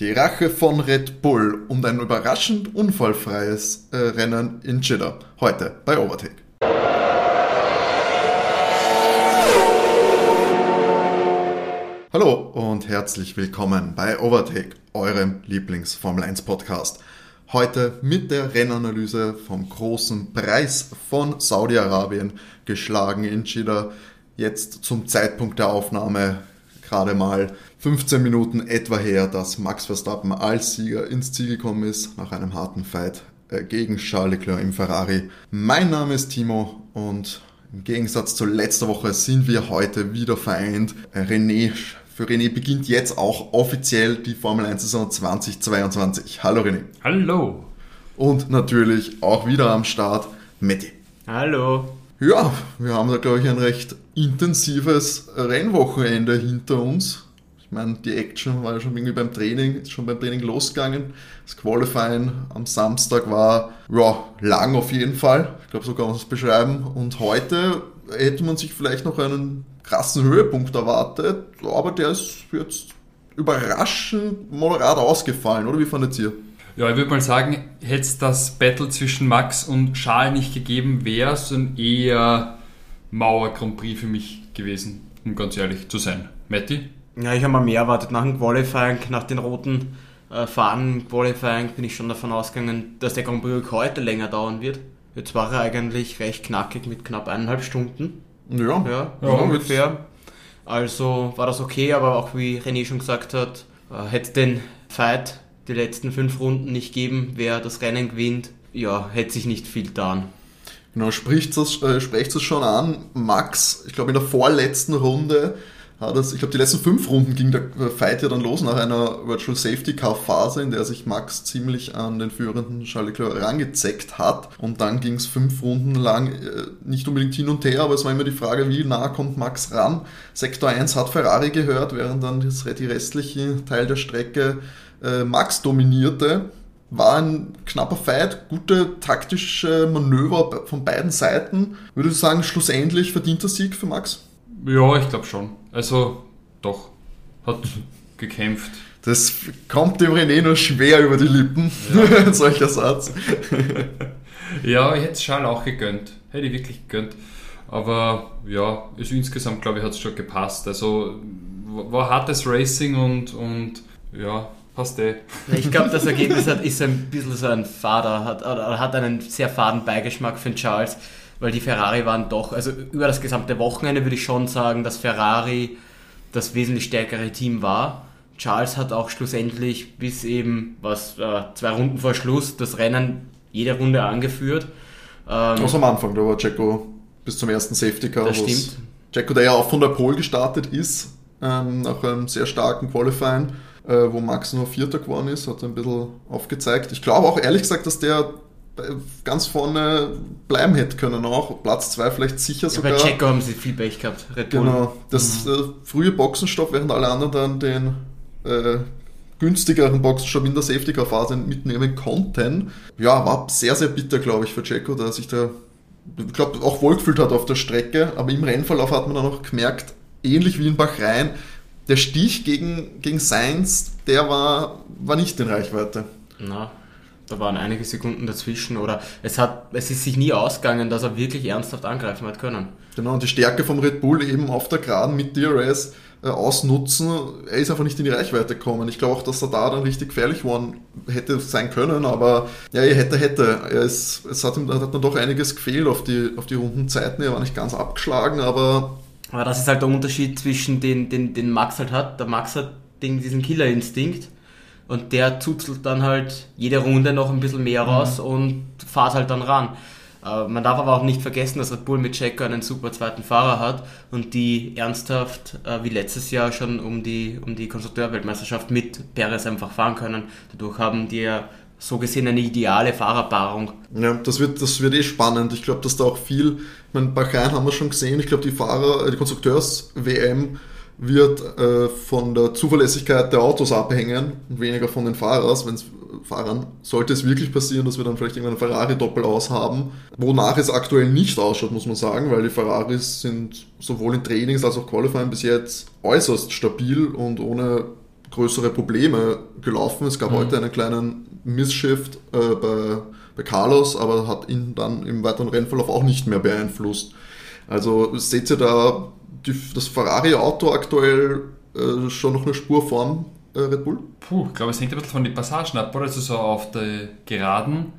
Die Rache von Red Bull und ein überraschend unfallfreies äh, Rennen in Jeddah. Heute bei Overtake. Hallo und herzlich willkommen bei Overtake, eurem Lieblings-Formel 1 Podcast. Heute mit der Rennanalyse vom großen Preis von Saudi-Arabien, geschlagen in Jeddah. Jetzt zum Zeitpunkt der Aufnahme gerade mal 15 Minuten etwa her, dass Max Verstappen als Sieger ins Ziel gekommen ist, nach einem harten Fight äh, gegen Charles Leclerc im Ferrari. Mein Name ist Timo und im Gegensatz zu letzter Woche sind wir heute wieder vereint. Äh, René, für René beginnt jetzt auch offiziell die Formel 1 Saison 2022. Hallo René. Hallo. Und natürlich auch wieder am Start Matti. Hallo. Ja, wir haben da glaube ich ein recht intensives Rennwochenende hinter uns. Meine, die Action war ja schon irgendwie beim Training, ist schon beim Training losgegangen. Das Qualifying am Samstag war ja lang auf jeden Fall. Ich glaube, so kann man es beschreiben. Und heute hätte man sich vielleicht noch einen krassen Höhepunkt erwartet, aber der ist jetzt überraschend moderat ausgefallen, oder wie fandet ihr? Ja, ich würde mal sagen, hätte es das Battle zwischen Max und Charles nicht gegeben, wäre es ein eher Mauer Grand Prix für mich gewesen, um ganz ehrlich zu sein. Matti? Ja, ich habe mal mehr erwartet. Nach dem Qualifying, nach den roten äh, Fahnen Qualifying bin ich schon davon ausgegangen, dass der Grand Prix heute länger dauern wird. Jetzt war er eigentlich recht knackig mit knapp eineinhalb Stunden. Ja, ja, ja ungefähr. Also war das okay, aber auch wie René schon gesagt hat, äh, hätte den Fight die letzten fünf Runden nicht geben, wer das Rennen gewinnt, ja, hätte sich nicht viel getan. Genau, spricht das, äh, schon an. Max, ich glaube in der vorletzten Runde hat es, ich glaube die letzten fünf Runden ging der Fight ja dann los nach einer Virtual Safety Car Phase, in der sich Max ziemlich an den führenden Charles Leclerc rangezeckt hat. Und dann ging es fünf Runden lang äh, nicht unbedingt hin und her, aber es war immer die Frage, wie nah kommt Max ran. Sektor 1 hat Ferrari gehört, während dann die restliche Teil der Strecke äh, Max dominierte. War ein knapper Fight, gute taktische Manöver von beiden Seiten. Würde ich sagen, schlussendlich verdienter Sieg für Max? Ja, ich glaube schon. Also doch, hat gekämpft. Das kommt dem René nur schwer über die Lippen, ja. solcher Satz. ja, ich hätte es Schal auch gegönnt. Hätte ich wirklich gegönnt. Aber ja, ist insgesamt, glaube ich, hat es schon gepasst. Also war hartes Racing und, und ja, passt eh. Ich glaube, das Ergebnis hat, ist ein bisschen so ein fader, hat, hat einen sehr faden Beigeschmack für Charles, weil die Ferrari waren doch, also über das gesamte Wochenende würde ich schon sagen, dass Ferrari das wesentlich stärkere Team war. Charles hat auch schlussendlich bis eben, was, äh, zwei Runden vor Schluss das Rennen jede Runde angeführt. Ähm, also am Anfang, da war Jacko bis zum ersten Safety Car. Das stimmt. Jacko, der ja auch von der Pole gestartet ist, ähm, nach einem sehr starken Qualifying äh, wo Max nur Vierter geworden ist, hat ein bisschen aufgezeigt. Ich glaube auch ehrlich gesagt, dass der ganz vorne bleiben hätte können auch. Platz 2 vielleicht sicher ja, sogar. Bei Checo haben sie viel Pech gehabt. Genau. Das mhm. äh, frühe Boxenstopp, während alle anderen dann den äh, günstigeren Boxenstopp in der Safety-Car-Phase mitnehmen konnten. Ja, war sehr, sehr bitter, glaube ich, für Checo, der sich da, ich glaube, auch wohlgefühlt hat auf der Strecke. Aber im Rennverlauf hat man dann auch gemerkt, ähnlich wie in Bahrain, der Stich gegen, gegen Sainz, der war, war nicht in Reichweite. Na, da waren einige Sekunden dazwischen oder es, hat, es ist sich nie ausgegangen, dass er wirklich ernsthaft angreifen hat können. Genau, und die Stärke vom Red Bull eben auf der Geraden mit DRS äh, ausnutzen, er ist einfach nicht in die Reichweite gekommen. Ich glaube auch, dass er da dann richtig gefährlich geworden hätte sein können, aber ja, er hätte, hätte. Er ist, es hat ihm hat dann doch einiges gefehlt auf die, auf die Rundenzeiten. Er war nicht ganz abgeschlagen, aber aber das ist halt der Unterschied zwischen den, den, den Max halt hat. Der Max hat den, diesen Killerinstinkt und der zuzelt dann halt jede Runde noch ein bisschen mehr raus mhm. und fahrt halt dann ran. Äh, man darf aber auch nicht vergessen, dass Red Bull mit Checo einen super zweiten Fahrer hat und die ernsthaft äh, wie letztes Jahr schon um die, um die Konstrukteurweltmeisterschaft mit Perez einfach fahren können. Dadurch haben die ja so gesehen eine ideale Fahrerpaarung. Ja, das wird, das wird eh spannend. Ich glaube, dass da auch viel, ich meine, Bahrain haben wir schon gesehen, ich glaube, die Fahrer, die Konstrukteurs-WM wird äh, von der Zuverlässigkeit der Autos abhängen und weniger von den Fahrern. Wenn's, Fahrern sollte es wirklich passieren, dass wir dann vielleicht irgendwann Ferrari-Doppel aus haben, wonach es aktuell nicht ausschaut, muss man sagen, weil die Ferraris sind sowohl in Trainings als auch Qualifying bis jetzt äußerst stabil und ohne größere Probleme gelaufen. Es gab Mhm. heute einen kleinen Missshift äh, bei, bei Carlos, aber hat ihn dann im weiteren Rennverlauf auch nicht mehr beeinflusst. Also seht ihr da die, das Ferrari-Auto aktuell äh, schon noch eine Spur vorm äh, Red Bull? Puh, ich glaube, es hängt ein bisschen von den Passagen ab, oder? Also so auf der Geraden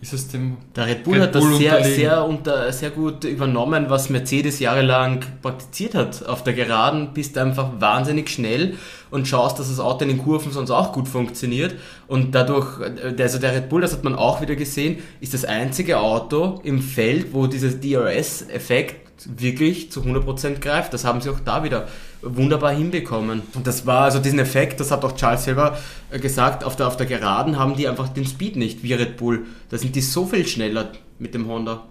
ist es dem... Der Red Bull Red hat das Bull sehr, unterlegen. sehr, unter, sehr gut übernommen, was Mercedes jahrelang praktiziert hat. Auf der Geraden bist du einfach wahnsinnig schnell und schaust, dass das Auto in den Kurven sonst auch gut funktioniert. Und dadurch, äh, also der Red Bull, das hat man auch wieder gesehen, ist das einzige Auto im Feld, wo dieser DRS-Effekt wirklich zu 100% greift. Das haben sie auch da wieder wunderbar hinbekommen. Und das war also diesen Effekt, das hat auch Charles selber äh, gesagt, auf der, auf der Geraden haben die einfach den Speed nicht, wie Red Bull. Da sind die so viel schneller mit dem Honda.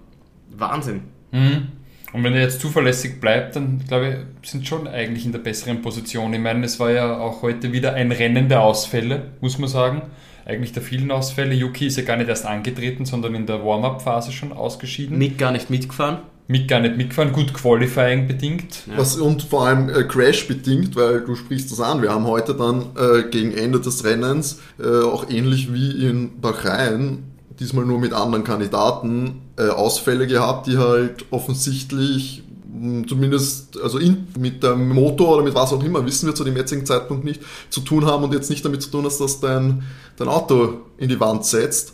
Wahnsinn. Mhm. Und wenn er jetzt zuverlässig bleibt, dann glaube ich, sind schon eigentlich in der besseren Position. Ich meine, es war ja auch heute wieder ein Rennen der Ausfälle, muss man sagen. Eigentlich der vielen Ausfälle. Yuki ist ja gar nicht erst angetreten, sondern in der Warm-Up-Phase schon ausgeschieden. Mick gar nicht mitgefahren. Mick gar nicht mitgefahren, gut Qualifying bedingt. Ja. Was, und vor allem äh, Crash-bedingt, weil du sprichst das an. Wir haben heute dann äh, gegen Ende des Rennens, äh, auch ähnlich wie in Bahrain, diesmal nur mit anderen Kandidaten, äh, Ausfälle gehabt, die halt offensichtlich mh, zumindest also in, mit dem Motor oder mit was auch immer, wissen wir zu dem jetzigen Zeitpunkt nicht, zu tun haben und jetzt nicht damit zu tun hast, dass dein, dein Auto in die Wand setzt.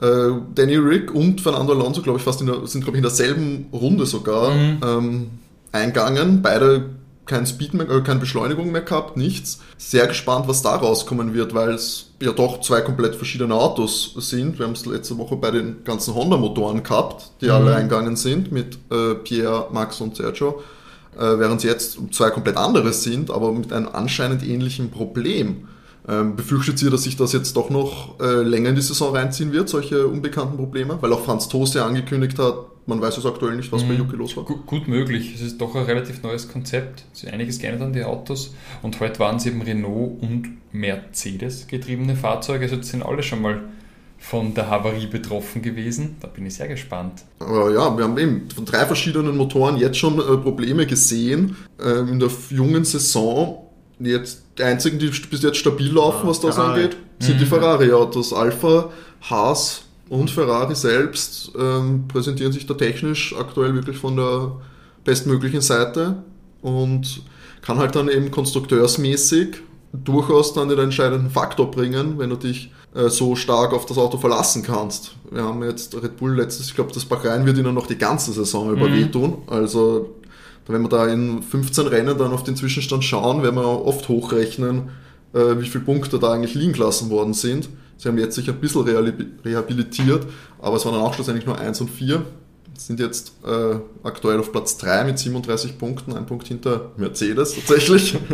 Äh, Danny Rick und Fernando Alonso, glaube ich, fast in der, sind glaube ich in derselben Runde sogar Mhm. ähm, eingangen. Beide kein Speed mehr, äh, keine Beschleunigung mehr gehabt, nichts. Sehr gespannt, was da rauskommen wird, weil es ja doch zwei komplett verschiedene Autos sind. Wir haben es letzte Woche bei den ganzen Honda-Motoren gehabt, die Mhm. alle eingegangen sind mit äh, Pierre, Max und Sergio. Äh, während sie jetzt zwei komplett andere sind, aber mit einem anscheinend ähnlichen Problem. Ähm, befürchtet ihr, dass sich das jetzt doch noch äh, länger in die Saison reinziehen wird, solche unbekannten Probleme? Weil auch Franz Toast ja angekündigt hat, man weiß es aktuell nicht, was bei Mhm. Yuki los war. Gut, gut möglich. Es ist doch ein relativ neues Konzept. Es ist einiges geändert an die Autos. Und heute waren es eben Renault und Mercedes getriebene Fahrzeuge. Also das sind alle schon mal von der Havarie betroffen gewesen. Da bin ich sehr gespannt. Aber ja, wir haben eben von drei verschiedenen Motoren jetzt schon äh, Probleme gesehen ähm, in der jungen Saison. Jetzt, die einzigen, die bis jetzt stabil laufen, Ja, was das Ferrari. angeht, sind die Mhm. Ferrari-Autos. Alpha, Haas und Ferrari selbst ähm, präsentieren sich da technisch aktuell wirklich von der bestmöglichen Seite und kann halt dann eben konstrukteursmäßig durchaus dann den entscheidenden Faktor bringen, wenn du dich äh, so stark auf das Auto verlassen kannst. Wir haben jetzt Red Bull letztes, ich glaube, das Bahrain wird ihnen noch die ganze Saison über Mhm. wehtun. Also wenn wir da in 15 Rennen dann auf den Zwischenstand schauen, werden wir oft hochrechnen, äh, wie viele Punkte da eigentlich liegen gelassen worden sind. Sie haben jetzt sich ein bisschen rehabilitiert, aber es waren dann auch schlussendlich nur 1 und 4. Sind jetzt äh, aktuell auf Platz 3 mit 37 Punkten, ein Punkt hinter Mercedes tatsächlich.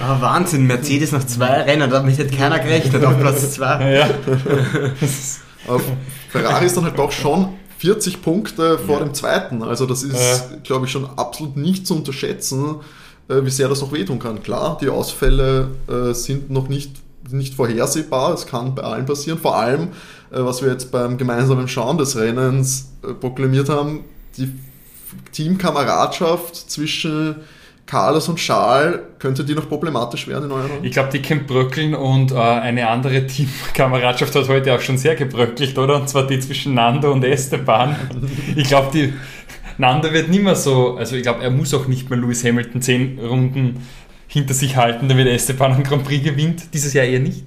Ah, Wahnsinn, Mercedes nach zwei Rennen, damit hätte keiner gerechnet auf Platz zwei. Ja. Auf Ferrari ist dann halt doch schon 40 Punkte vor Ja. dem zweiten. Also das ist, Ja. glaube ich, schon absolut nicht zu unterschätzen, äh, wie sehr das noch wehtun kann. Klar, die Ausfälle äh, sind noch nicht, nicht vorhersehbar. Es kann bei allen passieren. Vor allem, äh, was wir jetzt beim gemeinsamen Schauen des Rennens proklamiert haben, die Teamkameradschaft zwischen Carlos und Charles, könnte die noch problematisch werden in euren Augen? Ich glaube, die können bröckeln und äh, eine andere Teamkameradschaft hat heute auch schon sehr gebröckelt, oder? Und zwar die zwischen Nando und Esteban. Ich glaube, die Nando wird nicht mehr so, also ich glaube, er muss auch nicht mehr Lewis Hamilton zehn Runden hinter sich halten, damit Esteban einen Grand Prix gewinnt. Dieses Jahr eher nicht.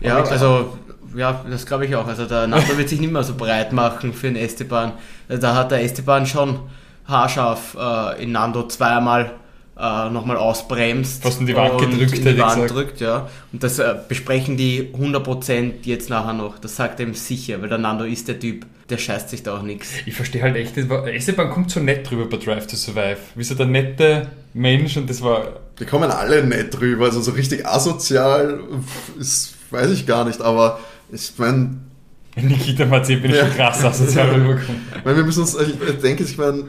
Ja, Aber klar. also, ja, das glaube ich auch. Also der Nando wird sich nicht mehr so breit machen für den Esteban. Da hat der Esteban schon haarscharf äh, in Nando zweimal äh, nochmal ausbremst. Fast in die Wand und gedrückt, in die Wand gesagt. drückt, ja. Und das äh, besprechen die 100% jetzt nachher noch. Das sagt er ihm sicher, weil der Nando ist der Typ, der scheißt sich da auch nichts. Ich verstehe halt echt nicht, Esteban kommt so nett drüber bei Drive to Survive. Wie so der nette Mensch und das war Die kommen alle nett drüber, also so richtig asozial ist, weiß ich gar nicht, aber ich meine, Nikita Mazepin ist Ja. schon krass asozial rübergekommen. weil wir müssen uns, ich denke, ich meine,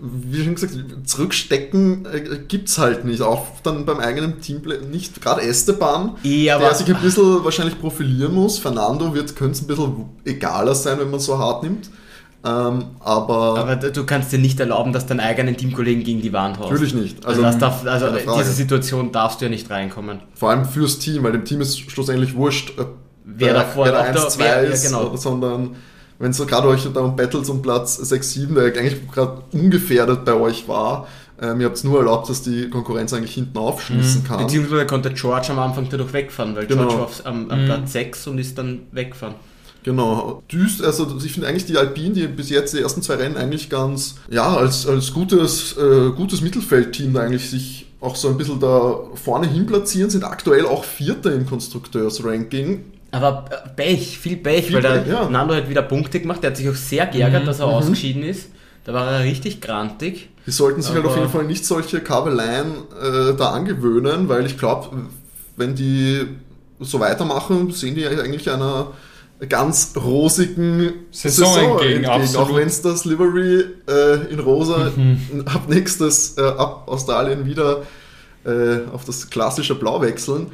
wie schon gesagt, zurückstecken äh, gibt's halt nicht, auch dann beim eigenen Team nicht, gerade Esteban, Ja, der aber sich ein bisschen wahrscheinlich profilieren muss, Fernando wird, könnte es ein bisschen egaler sein, wenn man so hart nimmt, Ähm, aber, Aber du kannst dir nicht erlauben, dass deinen eigenen Teamkollegen gegen die Wand haust. natürlich nicht. Also, das darf, also diese Situation darfst du ja nicht reinkommen. Vor allem fürs Team, weil dem Team ist schlussendlich wurscht, äh, Wer da vorne der auf der- 1-2 wer- ja, ist, genau. sondern wenn so gerade euch da um Battles um Platz 6, 7, der eigentlich gerade ungefährdet bei euch war, ähm, ihr habt es nur erlaubt, dass die Konkurrenz eigentlich hinten aufschließen kann. Beziehungsweise konnte George am Anfang dadurch wegfahren, weil Genau. George war auf, am, am Platz 6 und ist dann weggefahren. Genau. Düst, also ich finde eigentlich die Alpine, die bis jetzt die ersten zwei Rennen eigentlich ganz, ja, als, als gutes, äh, gutes Mittelfeldteam da eigentlich sich auch so ein bisschen da vorne hin platzieren, sind aktuell auch Vierter im Konstrukteursranking. Aber äh, Pech, viel Pech, Viel weil der Pech, ja. Nando hat wieder Punkte gemacht, der hat sich auch sehr geärgert, dass er mhm. ausgeschieden ist. Da war er richtig grantig. Die sollten sich halt auf jeden Fall nicht solche Kabeleien äh, da angewöhnen, weil ich glaube, wenn die so weitermachen, sehen die eigentlich einer ganz rosigen Saison entgegen, absolut. Auch wenn es das Livery äh, in rosa ab nächstes, äh, ab Australien wieder äh, auf das klassische Blau wechseln.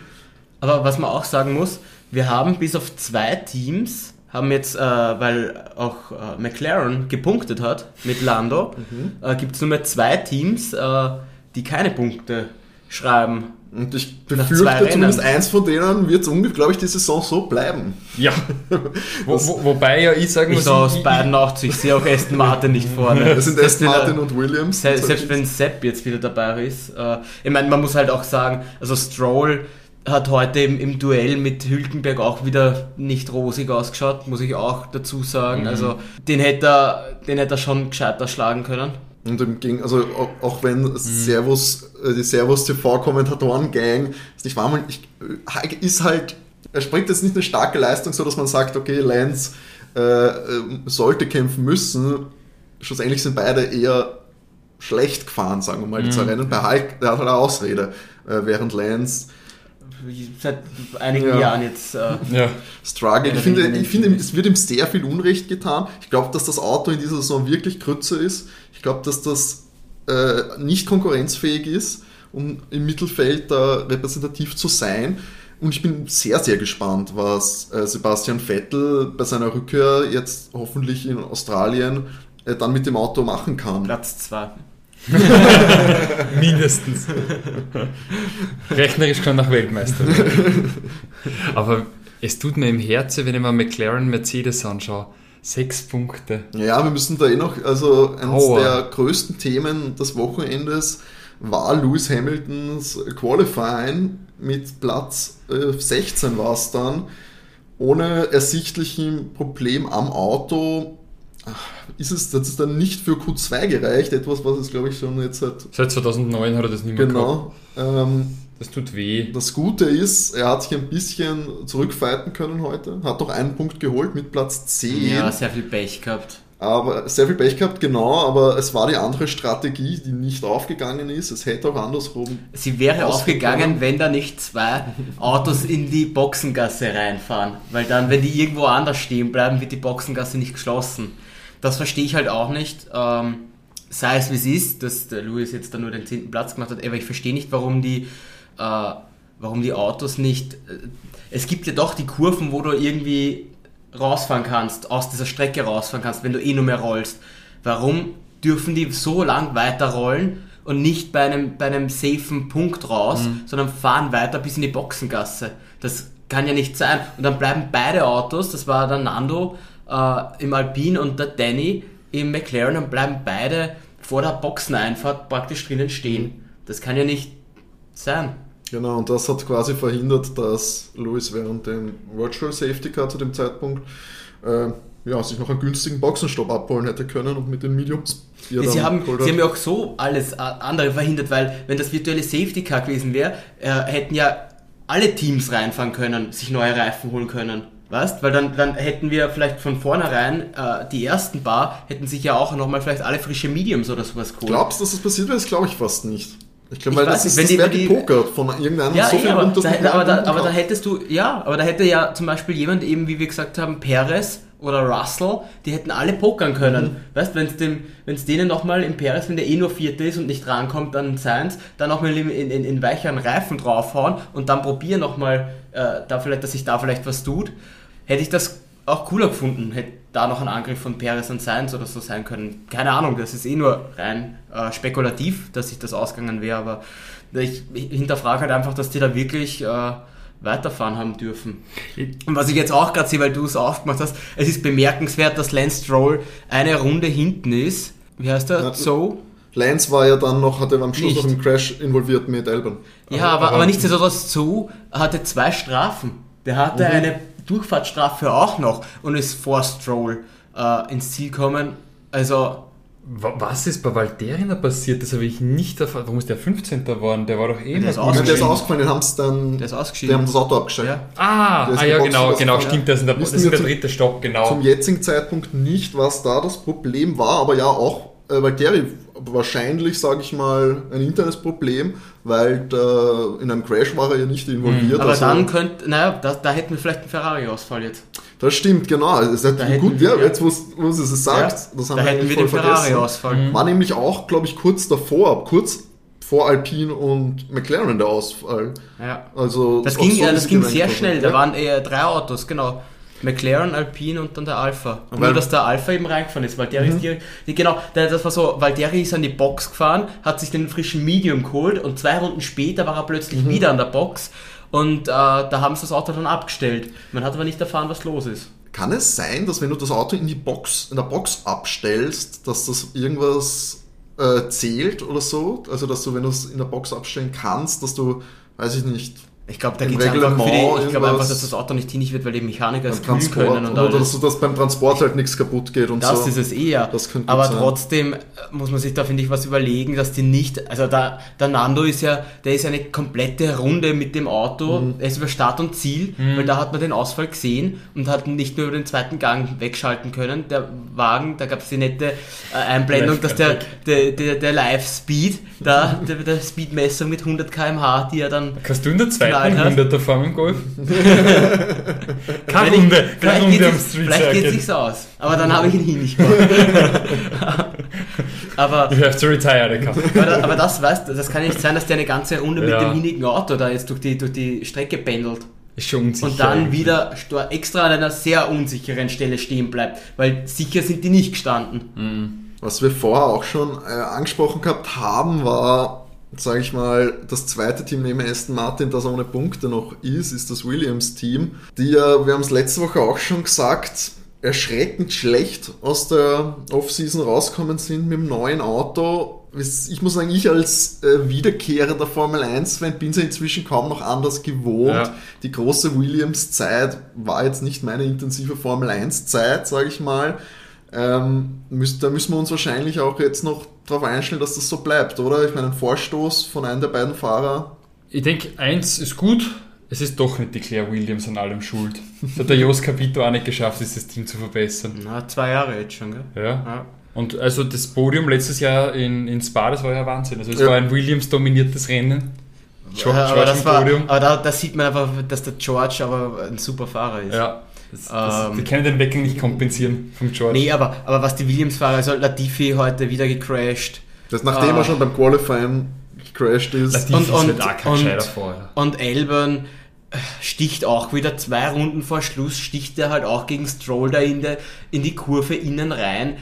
Aber was man auch sagen muss, wir haben bis auf zwei Teams, haben jetzt, äh, weil auch äh, McLaren gepunktet hat mit Lando, Mhm. äh, gibt es nur mehr zwei Teams, äh, die keine Punkte schreiben. Und ich Nach befürchte, zwei zumindest Rennen. eins von denen wird, glaube ich, die Saison so bleiben. Ja. Wo, wo, wobei ja ich sagen Ich muss, sah aus ich- beiden auch zu, ich sehe auch Aston Martin nicht vorne. Das sind Selbst Aston Martin und Williams. Se- Selbst wenn Sepp jetzt wieder dabei ist. Äh, ich meine, man muss halt auch sagen, also Stroll hat heute im, im Duell mit Hülkenberg auch wieder nicht rosig ausgeschaut, muss ich auch dazu Mhm. sagen. Also den hätte er, den hätte er schon gescheiter schlagen können. Und im Gegen also auch, wenn Servus, äh, die Servus TV Kommentatoren Gang, ist nicht wahr, man, ich, äh, ist halt, er springt jetzt nicht eine starke Leistung, so dass man sagt, okay, Lance äh, äh, sollte kämpfen müssen. Schlussendlich sind beide eher schlecht gefahren, sagen wir mal, die zwei Rennen. Bei Hulk, der hat halt eine Ausrede, äh, während Lance Seit einigen Ja. Jahren jetzt. Äh, Ja. struggle. Ich finde, ich finde, es wird ihm sehr viel Unrecht getan. Ich glaube, dass das Auto in dieser Saison wirklich Krütze ist. Ich glaube, dass das äh, nicht konkurrenzfähig ist, um im Mittelfeld da repräsentativ zu sein. Und ich bin sehr, sehr gespannt, was äh, Sebastian Vettel bei seiner Rückkehr jetzt hoffentlich in Australien äh, dann mit dem Auto machen kann. Platz 2. Mindestens. Rechnerisch kann nach Weltmeister werden. Aber es tut mir im Herzen, wenn ich mir McLaren Mercedes anschaue. Sechs Punkte. Ja, wir müssen da eh noch, also eines Aua. der größten Themen des Wochenendes war Lewis Hamiltons Qualifying mit Platz äh, 16 war es dann, ohne ersichtlichem Problem am Auto. Ach, Ist es das ist dann nicht für Q2 gereicht, etwas, was es glaube ich schon jetzt hat. Seit 2009 hat er das nicht mehr. Genau. Ähm, Das tut weh. das Gute ist, er hat sich ein bisschen zurückfighten können heute, hat noch einen Punkt geholt mit Platz 10. Ja, sehr viel Pech gehabt. Aber sehr viel Pech gehabt, genau, aber es war die andere Strategie, die nicht aufgegangen ist. Es hätte auch andersrum. Sie wäre Ausgegangen. aufgegangen, wenn da nicht zwei Autos in die Boxengasse reinfahren. Weil dann, wenn die irgendwo anders stehen bleiben, wird die Boxengasse nicht geschlossen. Das verstehe ich halt auch nicht. Ähm, sei es wie es ist, dass der Lewis jetzt da nur den zehnten Platz gemacht hat, aber ich verstehe nicht, warum die, äh, warum die Autos nicht. Äh, es gibt ja doch die Kurven, wo du irgendwie rausfahren kannst, aus dieser Strecke rausfahren kannst, wenn du eh nur mehr rollst. Warum dürfen die so lang weiter rollen und nicht bei einem, bei einem safen Punkt raus, sondern fahren weiter bis in die Boxengasse? Das kann ja nicht sein. Und dann bleiben beide Autos, das war der Nando äh, im Alpine und der Danny im McLaren, dann bleiben beide vor der Boxeneinfahrt praktisch drinnen stehen. Das kann ja nicht sein. Genau, und das hat quasi verhindert, dass Lewis während dem Virtual Safety Car zu dem Zeitpunkt äh, ja, sich noch einen günstigen Boxenstopp abholen hätte können und mit den Mediums. Ja, sie, haben, sie haben ja auch so alles äh, andere verhindert, weil wenn das virtuelle Safety Car gewesen wäre, äh, hätten ja alle Teams reinfahren können, sich neue Reifen holen können. Weißt? Weil dann, dann hätten wir vielleicht von vornherein äh, die ersten paar, hätten sich ja auch nochmal vielleicht alle frische Mediums oder sowas geholt. Glaubst du, dass das passiert wäre? Das glaube ich fast nicht. Ich glaube, weil das, ist, wenn das die- wäre die- gepokert von irgendeinem Ja, so eh, viel aber, Grund, dass da, aber, da, aber da hättest du, ja, aber da hätte ja zum Beispiel jemand eben, wie wir gesagt haben, Perez oder Russell, die hätten alle pokern können. Mhm. Weißt, wenn es dem, wenn es denen nochmal im Perez, wenn der eh nur Vierter ist und nicht rankommt an Science, dann nochmal in, in, in, in weicheren Reifen draufhauen und dann probieren nochmal, äh, da vielleicht, dass sich da vielleicht was tut, hätte ich das auch cooler gefunden, hätte da noch ein Angriff von Perez und Sainz oder so sein können. Keine Ahnung, das ist eh nur rein äh, spekulativ, dass sich das ausgegangen wäre, aber ich hinterfrage halt einfach, dass die da wirklich äh, weiterfahren haben dürfen. Und was ich jetzt auch gerade sehe, weil du es aufgemacht hast, es ist bemerkenswert, dass Lance Stroll eine Runde hinten ist. Wie heißt er? Ja, so? Lance war ja dann noch, hatte am Schluss Nicht. noch im Crash involviert mit Albon. Ja, aber, aber, nichtsdestotrotz, so hatte zwei Strafen. Der hatte Mhm. eine Durchfahrtsstrafe auch noch und ist vor Stroll äh, ins Ziel gekommen. Also, Wa- Was ist bei Valterina passiert? Das habe ich nicht erfahren. Warum ist der 15. geworden? Der war doch eh Der ist der ist Ausgeschieden. ausgefallen, den haben sie dann, der ist die ausgeschieden. haben das Auto abgestellt. Ja. Ah, Der ist ah ja, genau, genau, stimmt. Das ist der, das ist der zum- dritte Stopp, genau. Zum jetzigen Zeitpunkt nicht, was da das Problem war, aber ja auch äh, Valtteri wahrscheinlich, sage ich mal, ein internes Problem, weil da, in einem Crash war er ja nicht involviert. Aber also, dann könnte, naja, da, da hätten wir vielleicht einen Ferrari-Ausfall jetzt. das stimmt, genau. Es hätten gut, wir- ja, jetzt wo es es sagt, das haben da wir hätten wir den. Ferrari-Ausfall. War nämlich auch, glaube ich, kurz davor, kurz vor Alpine und McLaren der Ausfall. Ja. Also Das ging, ja, das ging sehr schnell. Ja. Da waren eher drei Autos, genau. McLaren, Alpine und dann der Alpha. Und Weil- nur, dass der Alpha eben reingefahren ist. Valtteri Mhm. ist direkt, genau, das war so, Valtteri ist an die Box gefahren, hat sich den frischen Medium geholt und zwei Runden später war er Mhm. plötzlich wieder an der Box und äh, da haben sie das Auto dann abgestellt. Man hat aber nicht erfahren, was los ist. Kann es sein, dass wenn du das Auto in die Box, in der Box abstellst, dass das irgendwas äh, zählt oder so? Also dass du, wenn du es in der Box abstellen kannst, dass du, weiß ich nicht, Ich glaube, da geht es einfach für die, ich glaube einfach, dass das Auto nicht hinig wird, weil die Mechaniker es Transport können und oder du, dass beim Transport halt nichts kaputt geht und Das so. ist es eher. Das könnte Aber sein. trotzdem äh, muss man sich da, finde ich, was überlegen, dass die nicht, also da, der Nando ist ja, der ist eine komplette Runde mit dem Auto, Mhm. er ist über Start und Ziel, weil da hat man den Ausfall gesehen und hat nicht nur über den zweiten Gang wegschalten können. Der Wagen, da gab es die nette äh, Einblendung, dass der, der, der, der Live-Speed, da, der, der Speedmessung mit 100 km/h, die er dann Kannst du in der zweiten Knall hast. 100er fahren im Golf? keine Runde, keine Vielleicht Runde geht am Street vielleicht aus. Aber dann habe ich ihn nicht aber, You have to retire, der Kampf. aber, aber das weißt das kann nicht sein, dass der eine ganze Runde Ja. mit dem hinigen Auto da jetzt durch die, durch die Strecke pendelt Ist schon unsicher. und dann wieder extra an einer sehr unsicheren Stelle stehen bleibt. Weil sicher sind die nicht gestanden. Was wir vorher auch schon äh, angesprochen gehabt haben, war, sage ich mal, das zweite Team neben Aston Martin, das ohne Punkte noch ist, ist das Williams-Team, die ja, wir haben es letzte Woche auch schon gesagt, erschreckend schlecht aus der Offseason rauskommen sind mit dem neuen Auto. Ich muss sagen, ich als äh, wiederkehrender Formel 1-Fan bin es ja inzwischen kaum noch anders gewohnt. Ja. Die große Williams-Zeit war jetzt nicht meine intensive Formel 1-Zeit, sage ich mal. Ähm, da müssen wir uns wahrscheinlich auch jetzt noch darauf einstellen, dass das so bleibt, oder? Ich meine, ein Vorstoß von einem der beiden Fahrer. Ich denke, eins ist gut, es ist doch nicht die Claire Williams an allem schuld. Das hat der Jos Capito auch nicht geschafft, dieses Team zu verbessern. Na, zwei Jahre jetzt schon, gell? Ja. Ja. Und also das Podium letztes Jahr in, in Spa, das war ja Wahnsinn. Also es Ja. war ein Williams-dominiertes Rennen. George, Ja, aber George das im war, Podium. aber da, da sieht man einfach, dass der George aber ein super Fahrer ist. Ja. Das, das, Ähm, die können den Wecking nicht kompensieren vom George. Nee, aber, aber was die Williams-Fahrer, also Latifi heute wieder gecrashed. Das nachdem Ah. er schon beim Qualifying gecrashed ist. Latifi und- ist und- halt auch kein und- gescheiter Fahrer. Und Elbern äh, sticht auch wieder zwei Runden vor Schluss, sticht er halt auch gegen Stroll da in, der, in die Kurve innen rein,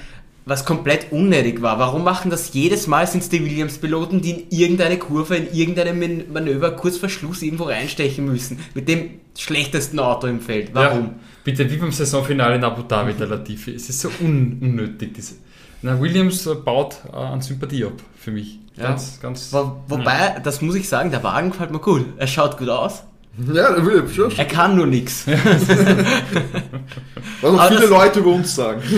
was komplett unnötig war. Warum machen das jedes Mal? Sind es die Williams-Piloten, die in irgendeine Kurve, in irgendeinem Man- Manöver kurz vor Schluss irgendwo reinstechen müssen? Mit dem schlechtesten Auto im Feld. Warum? Ja, bitte, wie beim Saisonfinale in Abu Dhabi, der Latifi. Es ist so un unnötig. Diese. Na, Williams äh, baut äh, an Sympathie ab, für mich. Ja. Ganz, ganz. Wo, wobei, das muss ich sagen, der Wagen gefällt mir gut. Er schaut gut aus. Ja, der Williams, schon. Er kann nur nichts. Was auch viele Leute über uns sagen.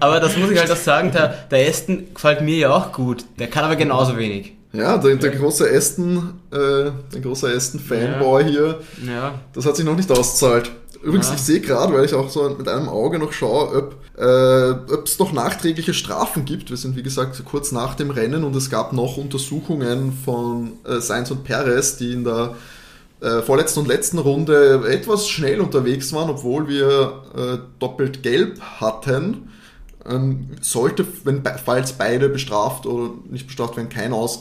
Aber das muss ich halt auch sagen, der, der Aston gefällt mir ja auch gut. Der kann aber genauso wenig. Ja, der, der große Aston, äh, der große Aston-Fanboy hier, Ja. das hat sich noch nicht auszahlt. Übrigens, Ja. ich sehe gerade, weil ich auch so mit einem Auge noch schaue, ob äh, es noch nachträgliche Strafen gibt. Wir sind, wie gesagt, kurz nach dem Rennen und es gab noch Untersuchungen von äh, Sainz und Perez, die in der äh, vorletzten und letzten Runde etwas schnell unterwegs waren, obwohl wir äh, doppelt gelb hatten. Ähm, sollte, wenn falls beide bestraft oder nicht bestraft werden, kein Aus,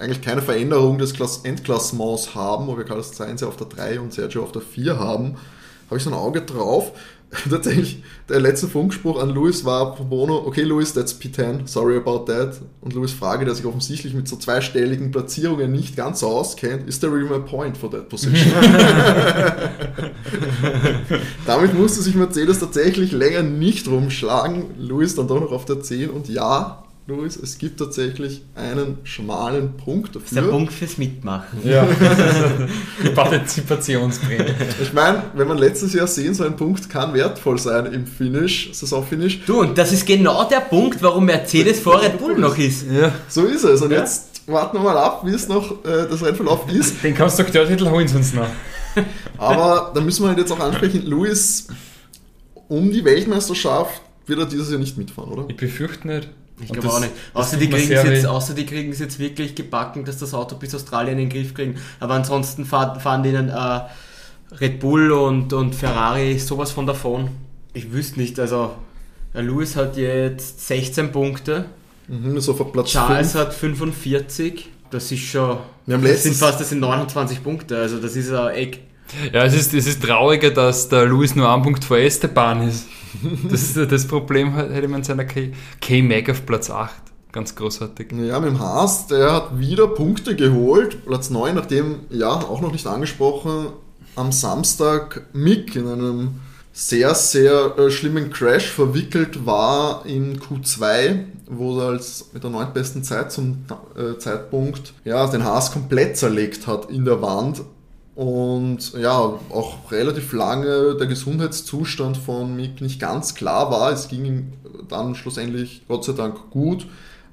eigentlich keine Veränderung des Klass Endklassements haben, wo wir Carlos Sainz ja auf der 3 und Sergio auf der 4 haben, habe ich so ein Auge drauf. Tatsächlich, der letzte Funkspruch an Luis war von Bono, okay Luis, that's P10, sorry about that. Und Luis Frage, der sich offensichtlich mit so zweistelligen Platzierungen nicht ganz so auskennt, is there really a point for that position? Damit musste sich Mercedes tatsächlich länger nicht rumschlagen. Luis dann doch noch auf der 10 und ja, Luis, es gibt tatsächlich einen schmalen Punkt Das ist der dafür. Punkt fürs Mitmachen. Ja, die Partizipationsprämie. Ich meine, wenn man letztes Jahr sehen, so ein Punkt kann wertvoll sein im Finish, Saisonfinish. Du, und das ist genau der Punkt, warum Mercedes vor Red Bull noch ist. Ja. So ist es. Und Ja. jetzt warten wir mal ab, wie es noch äh, das Rennverlauf ist. Den Konstrukteurtitel holen sie uns noch. Aber da müssen wir halt jetzt auch ansprechen, Luis, um die Weltmeisterschaft wird er dieses Jahr nicht mitfahren, oder? Ich befürchte nicht. Ich glaube auch nicht. Außer die, kriegen es jetzt, außer die kriegen es jetzt wirklich gebacken, dass das Auto bis Australien in den Griff kriegen. Aber ansonsten fahren, fahren denen äh, Red Bull und, und Ferrari sowas von davon. Ich wüsste nicht, also der Lewis hat jetzt 16 Punkte, Mhm, so auf Platz Charles 5. hat 45. Das ist schon. Wir haben das sind letztens- fast das sind 29 Punkte, also das ist ein Eck. Ja, es ist, es ist trauriger, dass der Luis nur ein Punkt vor Esteban ist. Das ist das Problem, hätte man in seiner K- K-Mac auf Platz 8. Ganz großartig. Ja, mit dem Haas, der hat wieder Punkte geholt. Platz 9, nachdem, ja, auch noch nicht angesprochen, am Samstag Mick in einem sehr, sehr äh, schlimmen Crash verwickelt war in Q2, wo er als mit der neuntbesten Zeit zum äh, Zeitpunkt ja, den Haas komplett zerlegt hat in der Wand. Und ja, auch relativ lange der Gesundheitszustand von Mick nicht ganz klar war. Es ging ihm dann schlussendlich Gott sei Dank gut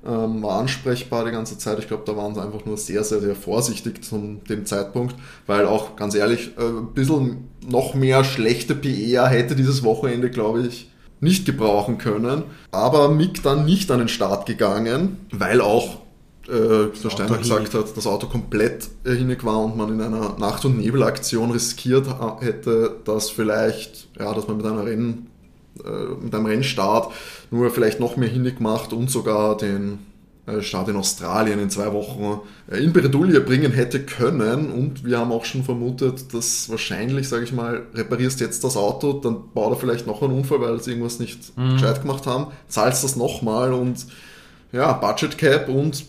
ähm, war ansprechbar die ganze Zeit. Ich glaube, da waren sie einfach nur sehr, sehr, sehr vorsichtig zu dem Zeitpunkt, weil auch ganz ehrlich, äh, ein bisschen noch mehr schlechte PR hätte dieses Wochenende, glaube ich, nicht gebrauchen können. Aber Mick dann nicht an den Start gegangen, weil auch äh, der Steiner gesagt hat, das Auto komplett äh, hinweg war und man in einer Nacht- und Nebelaktion riskiert ha- hätte, dass vielleicht, ja, dass man mit einer Rennen äh, mit einem Rennstart nur vielleicht noch mehr hinnig macht und sogar den äh, Start in Australien in zwei Wochen äh, in Bredouille bringen hätte können. Und wir haben auch schon vermutet, dass wahrscheinlich, sage ich mal, reparierst jetzt das Auto, dann baut er vielleicht noch einen Unfall, weil sie irgendwas nicht gescheit gemacht haben, zahlst das nochmal und ja, Budget Cap und,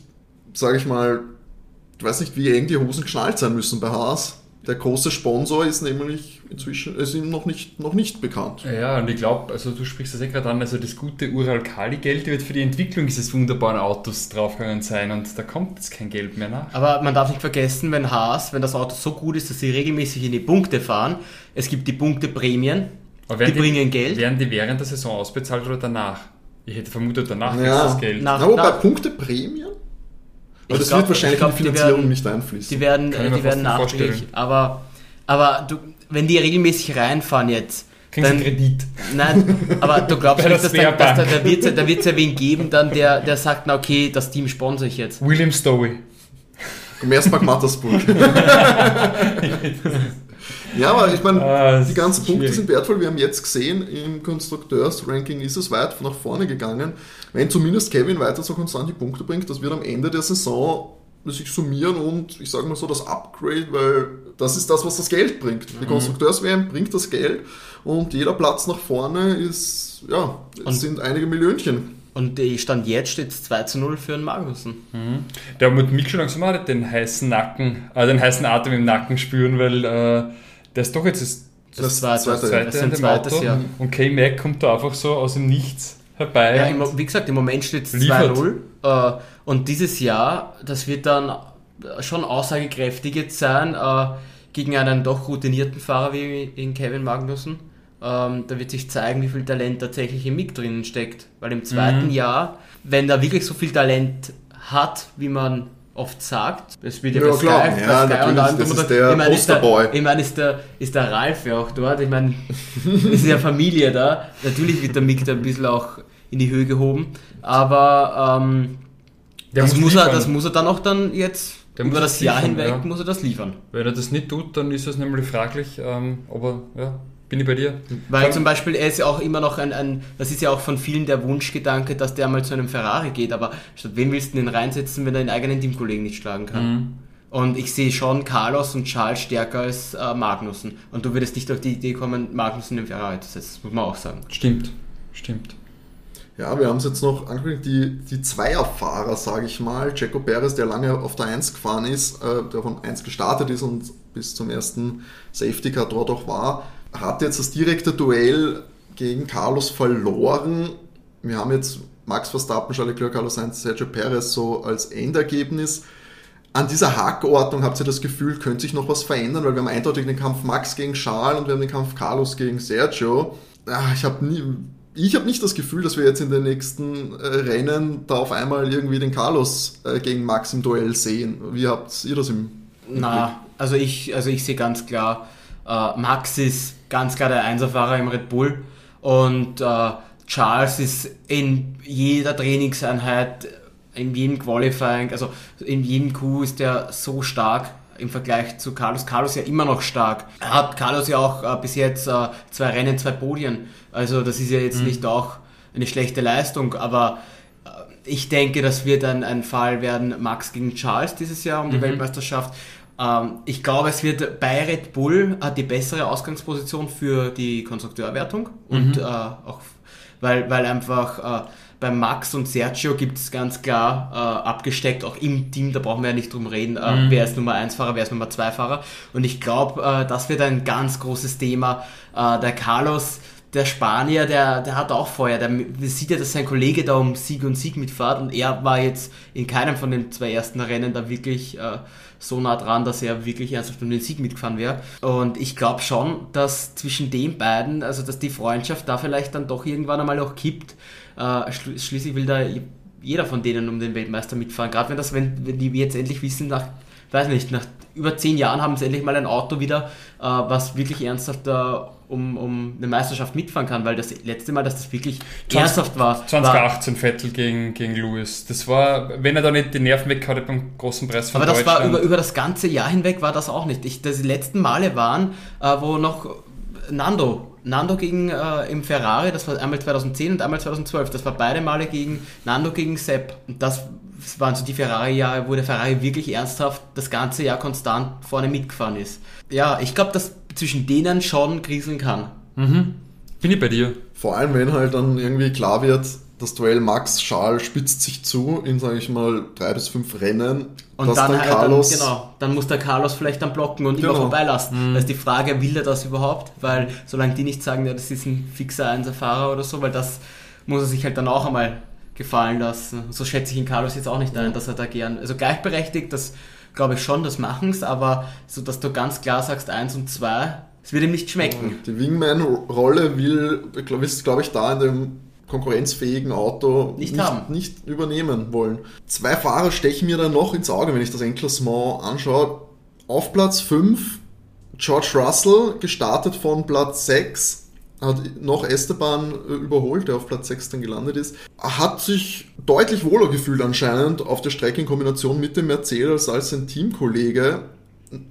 sage ich mal, ich weiß nicht, wie eng die Hosen geschnallt sein müssen bei Haas. Der große Sponsor ist nämlich inzwischen ist ihm noch nicht, noch nicht bekannt. Ja, und ich glaube, also du sprichst das eh gerade an, also das gute Ural-Kali-Geld wird für die Entwicklung dieses wunderbaren Autos draufgegangen sein und da kommt jetzt kein Geld mehr nach. Aber man darf nicht vergessen, wenn Haas, wenn das Auto so gut ist, dass sie regelmäßig in die Punkte fahren, es gibt die Punkte-Prämien, Aber die werden bringen Geld. Werden die während der Saison ausbezahlt oder danach? Ich hätte vermutet, danach Ja. ist das Geld. Nach- Na, wobei na- Punkte Prämien? Aber das glaub- wird wahrscheinlich ich glaub, in die die Finanzierung werden- nicht einfließen. Die werden, äh, die werden nachträglich. Aber, aber du, wenn die regelmäßig reinfahren jetzt, Kriegen sie dann, einen Kredit. nein, aber du glaubst nicht, dass, dann, dass da, da wird es da wird's ja wen geben, dann der, der sagt, na okay, das Team sponsor ich jetzt. William Stowey. Commerzbank Mattersburg. ja, aber ich meine, Ah, die ganzen Punkte schwierig. sind wertvoll. Wir haben jetzt gesehen, im Konstrukteursranking ist es weit nach vorne gegangen. Wenn zumindest Kevin weiter so konstant die Punkte bringt, das wird am Ende der Saison sich summieren und ich sage mal so das Upgrade, weil das ist das, was das Geld bringt. Mhm. Die Konstrukteurs-WM bringt das Geld und jeder Platz nach vorne ist, ja, es Und- sind einige Millionchen. Und Stand jetzt steht es 2 zu 0 für den Magnussen. Der muss Mick schon langsam mal den heißen Nacken, äh, den heißen Atem im Nacken spüren, weil äh, der ist doch jetzt das Das zweite, zweite, das ist zweites Auto. Jahr. Und K-Mac kommt da einfach so aus dem Nichts herbei. Ja, im, wie gesagt, im Moment steht es Liefert. 2-0. Äh, und dieses Jahr, das wird dann schon aussagekräftig jetzt sein äh, gegen einen doch routinierten Fahrer wie in Kevin Magnussen. Ähm, da wird sich zeigen, wie viel Talent tatsächlich im Mick drinnen steckt. Weil im zweiten Mhm. Jahr, wenn er wirklich so viel Talent hat, wie man oft sagt, das wird ja, Ja, bei Sky, klar. bei Ja, Sky und das drum ist und der ich meine, ist der, ich meine, ist der, ist der Ralf ja auch dort. Ich meine, es ist ja Familie da. Natürlich wird der Mick da ein bisschen auch in die Höhe gehoben. Aber ähm, das, muss muss er, liefern. das muss er dann auch dann jetzt Der über muss das es Jahr liefern, hinweg ja. muss er das liefern. Wenn er das nicht tut, dann ist es nämlich fraglich, ähm, ob er ja, Bin ich bei dir? Weil zum Beispiel, er ist ja auch immer noch ein, ein, das ist ja auch von vielen der Wunschgedanke, dass der mal zu einem Ferrari geht, aber statt wen willst du den reinsetzen, wenn er den eigenen Teamkollegen nicht schlagen kann? Mhm. Und ich sehe schon Carlos und Charles stärker als äh, Magnussen. Und du würdest nicht auf die Idee kommen, Magnussen den Ferrari zu setzen, muss man auch sagen. Stimmt, stimmt. Ja, wir haben es jetzt noch angekündigt, die, die Zweierfahrer, sage ich mal. Checo Perez, der lange auf der 1 gefahren ist, äh, der von 1 gestartet ist und bis zum ersten Safety Car dort auch war, hat jetzt das direkte Duell gegen Carlos verloren. Wir haben jetzt Max Verstappen, Charles Leclerc, Carlos Sainz, Sergio Perez so als Endergebnis. An dieser Hackordnung habt ihr das Gefühl, könnte sich noch was verändern, weil wir haben eindeutig den Kampf Max gegen Charles und wir haben den Kampf Carlos gegen Sergio. Ah, Ich habe nie, ich habe nicht das Gefühl, dass wir jetzt in den nächsten äh, Rennen da auf einmal irgendwie den Carlos äh, gegen Max im Duell sehen. Wie habt ihr das im, Na, also ich, also ich sehe ganz klar, äh, Max ist ganz klar der Einserfahrer im Red Bull. Und äh, Charles ist in jeder Trainingseinheit, in jedem Qualifying, also in jedem Q ist der so stark im Vergleich zu Carlos. Carlos ja immer noch stark. Er hat Carlos ja auch äh, bis jetzt äh, zwei Rennen, zwei Podien. Also das ist ja jetzt nicht auch eine schlechte Leistung, aber äh, ich denke, das wird ein, ein Fall werden, Max gegen Charles dieses Jahr um die Weltmeisterschaft. Ähm, ich glaube, es wird bei Red Bull äh, die bessere Ausgangsposition für die Konstrukteurwertung und äh, auch weil, weil einfach äh, bei Max und Sergio gibt es ganz klar äh, abgesteckt, auch im Team, da brauchen wir ja nicht drum reden, äh, wer ist Nummer 1 Fahrer, wer ist Nummer 2 Fahrer. Und ich glaube, äh, das wird ein ganz großes Thema. Äh, der Carlos, der Spanier, der, der hat auch Feuer. Der sieht ja, dass sein Kollege da um Sieg und Sieg mitfährt und er war jetzt in keinem von den zwei ersten Rennen da wirklich äh, so nah dran, dass er wirklich ernsthaft um den Sieg mitgefahren wäre. Und ich glaube schon, dass zwischen den beiden, also dass die Freundschaft da vielleicht dann doch irgendwann einmal auch kippt. Äh, schli schließlich will da jeder von denen um den Weltmeister mitfahren. Gerade wenn das, wenn, wenn die jetzt endlich wissen, nach, weiß nicht, nach über zehn Jahren haben sie endlich mal ein Auto wieder, äh, was wirklich ernsthaft da um, um eine Meisterschaft mitfahren kann, weil das letzte Mal, dass das wirklich ernsthaft war, war 2018 Vettel gegen, gegen Lewis. Das war, wenn er da nicht die Nerven weg hatte beim großen Preis von Aber das war über, über das ganze Jahr hinweg war das auch nicht. Ich, das die letzten Male waren, äh, wo noch Nando, Nando gegen äh, im Ferrari, das war einmal 2010 und einmal 2012. Das war beide Male gegen Nando gegen Sepp. Und das waren so die Ferrari-Jahre, wo der Ferrari wirklich ernsthaft das ganze Jahr konstant vorne mitgefahren ist. Ja, ich glaube, dass zwischen denen schon kriseln kann. Mhm. Bin ich bei dir. Vor allem, wenn halt dann irgendwie klar wird, das Duell Max Charles spitzt sich zu in, sage ich mal, drei bis fünf Rennen. Und dann, dann Carlos, dann, genau, dann muss der Carlos vielleicht dann blocken und Genau. immer vorbeilassen. Da ist die Frage, will er das überhaupt? Weil solange die nicht sagen, ja, das ist ein fixer Einserfahrer oder so, weil das muss er sich halt dann auch einmal gefallen lassen. So schätze ich ihn Carlos jetzt auch nicht ein, dass er da gern, also gleichberechtigt, das glaube ich schon, das machen's, aber so, dass du ganz klar sagst, eins und zwei, es wird ihm nicht schmecken. die Wingman-Rolle will, glaube ich, glaub ich, da in dem konkurrenzfähigen Auto Nicht haben. nicht übernehmen wollen. Zwei Fahrer stechen mir dann noch ins Auge, wenn ich das Endklassement anschaue. Auf Platz 5 George Russell, gestartet von Platz 6, hat noch Esteban äh, überholt, der auf Platz 6 dann gelandet ist, hat sich deutlich wohler gefühlt anscheinend auf der Strecke in Kombination mit dem Mercedes als sein Teamkollege.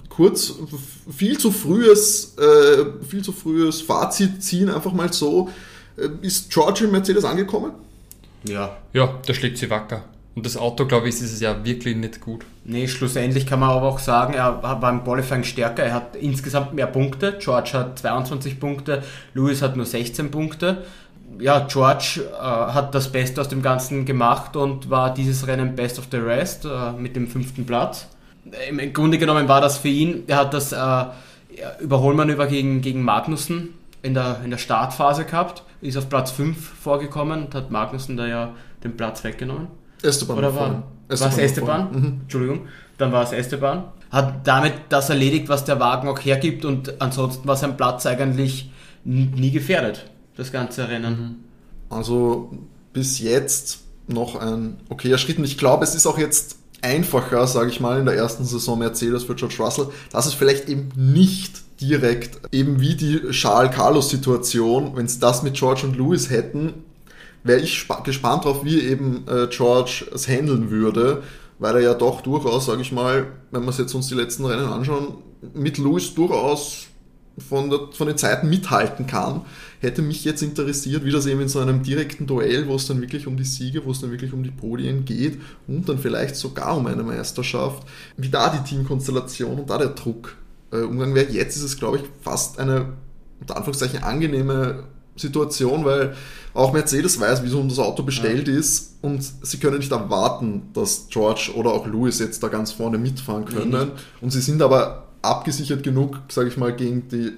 Kurz, viel zu frühes, äh, viel zu frühes Fazit ziehen, einfach mal so. Äh, Ist George im Mercedes angekommen? Ja. Ja, der schlägt sie wacker. Und das Auto, glaube ich, ist dieses Jahr wirklich nicht gut. Nee, schlussendlich kann man aber auch sagen, er war im Qualifying stärker. Er hat insgesamt mehr Punkte. George hat 22 Punkte, Lewis hat nur 16 Punkte. Ja, George äh, hat das Beste aus dem Ganzen gemacht und war dieses Rennen Best of the Rest äh, mit dem fünften Platz. Im Grunde genommen war das für ihn, er hat das äh, ja, Überholmanöver gegen, gegen Magnussen in der, in der Startphase gehabt, ist auf Platz 5 vorgekommen und hat Magnussen da ja den Platz weggenommen. Esteban Oder war, war es Esteban? Mhm. Entschuldigung. Dann war es Esteban. Hat damit das erledigt, was der Wagen auch hergibt und ansonsten war sein Platz eigentlich nie gefährdet, das ganze Rennen. Also bis jetzt noch ein okayer Schritt. Und ich glaube, es ist auch jetzt einfacher, sage ich mal, in der ersten Saison Mercedes für George Russell, dass es vielleicht eben nicht direkt eben wie die Charles-Carlos-Situation, wenn es das mit George und Lewis hätten, wäre ich spa- gespannt drauf, wie eben äh, George es handeln würde, weil er ja doch durchaus, sage ich mal, wenn wir es jetzt uns die letzten Rennen anschauen, mit Lewis durchaus von, der, von den Zeiten mithalten kann. Hätte mich jetzt interessiert, wie das eben in so einem direkten Duell, wo es dann wirklich um die Siege, wo es dann wirklich um die Podien geht und dann vielleicht sogar um eine Meisterschaft, wie da die Teamkonstellation und da der Druck äh, umgegangen wäre. Jetzt ist es, glaube ich, fast eine unter Anführungszeichen angenehme Situation, weil auch Mercedes weiß, wie so um das Auto bestellt ja. ist und sie können nicht erwarten, dass George oder auch Lewis jetzt da ganz vorne mitfahren können. Mhm. Und sie sind aber abgesichert genug, sage ich mal, gegen die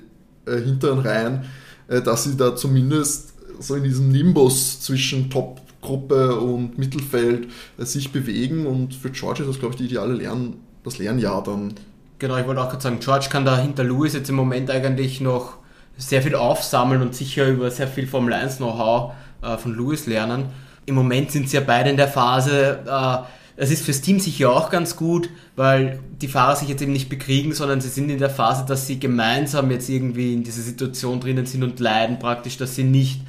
äh, hinteren Reihen, äh, dass sie da zumindest so in diesem Nimbus zwischen Top-Gruppe und Mittelfeld äh, sich bewegen. Und für George ist das, glaube ich, die ideale Lern das Lernjahr dann. Genau, ich wollte auch gerade sagen, George kann da hinter Lewis jetzt im Moment eigentlich noch sehr viel aufsammeln und sicher über sehr viel Formel 1 Know-how äh, von Lewis lernen. Im Moment sind sie ja beide in der Phase, äh, es ist fürs Team sicher auch ganz gut, weil die Fahrer sich jetzt eben nicht bekriegen, sondern sie sind in der Phase, dass sie gemeinsam jetzt irgendwie in dieser Situation drinnen sind und leiden praktisch, dass sie nicht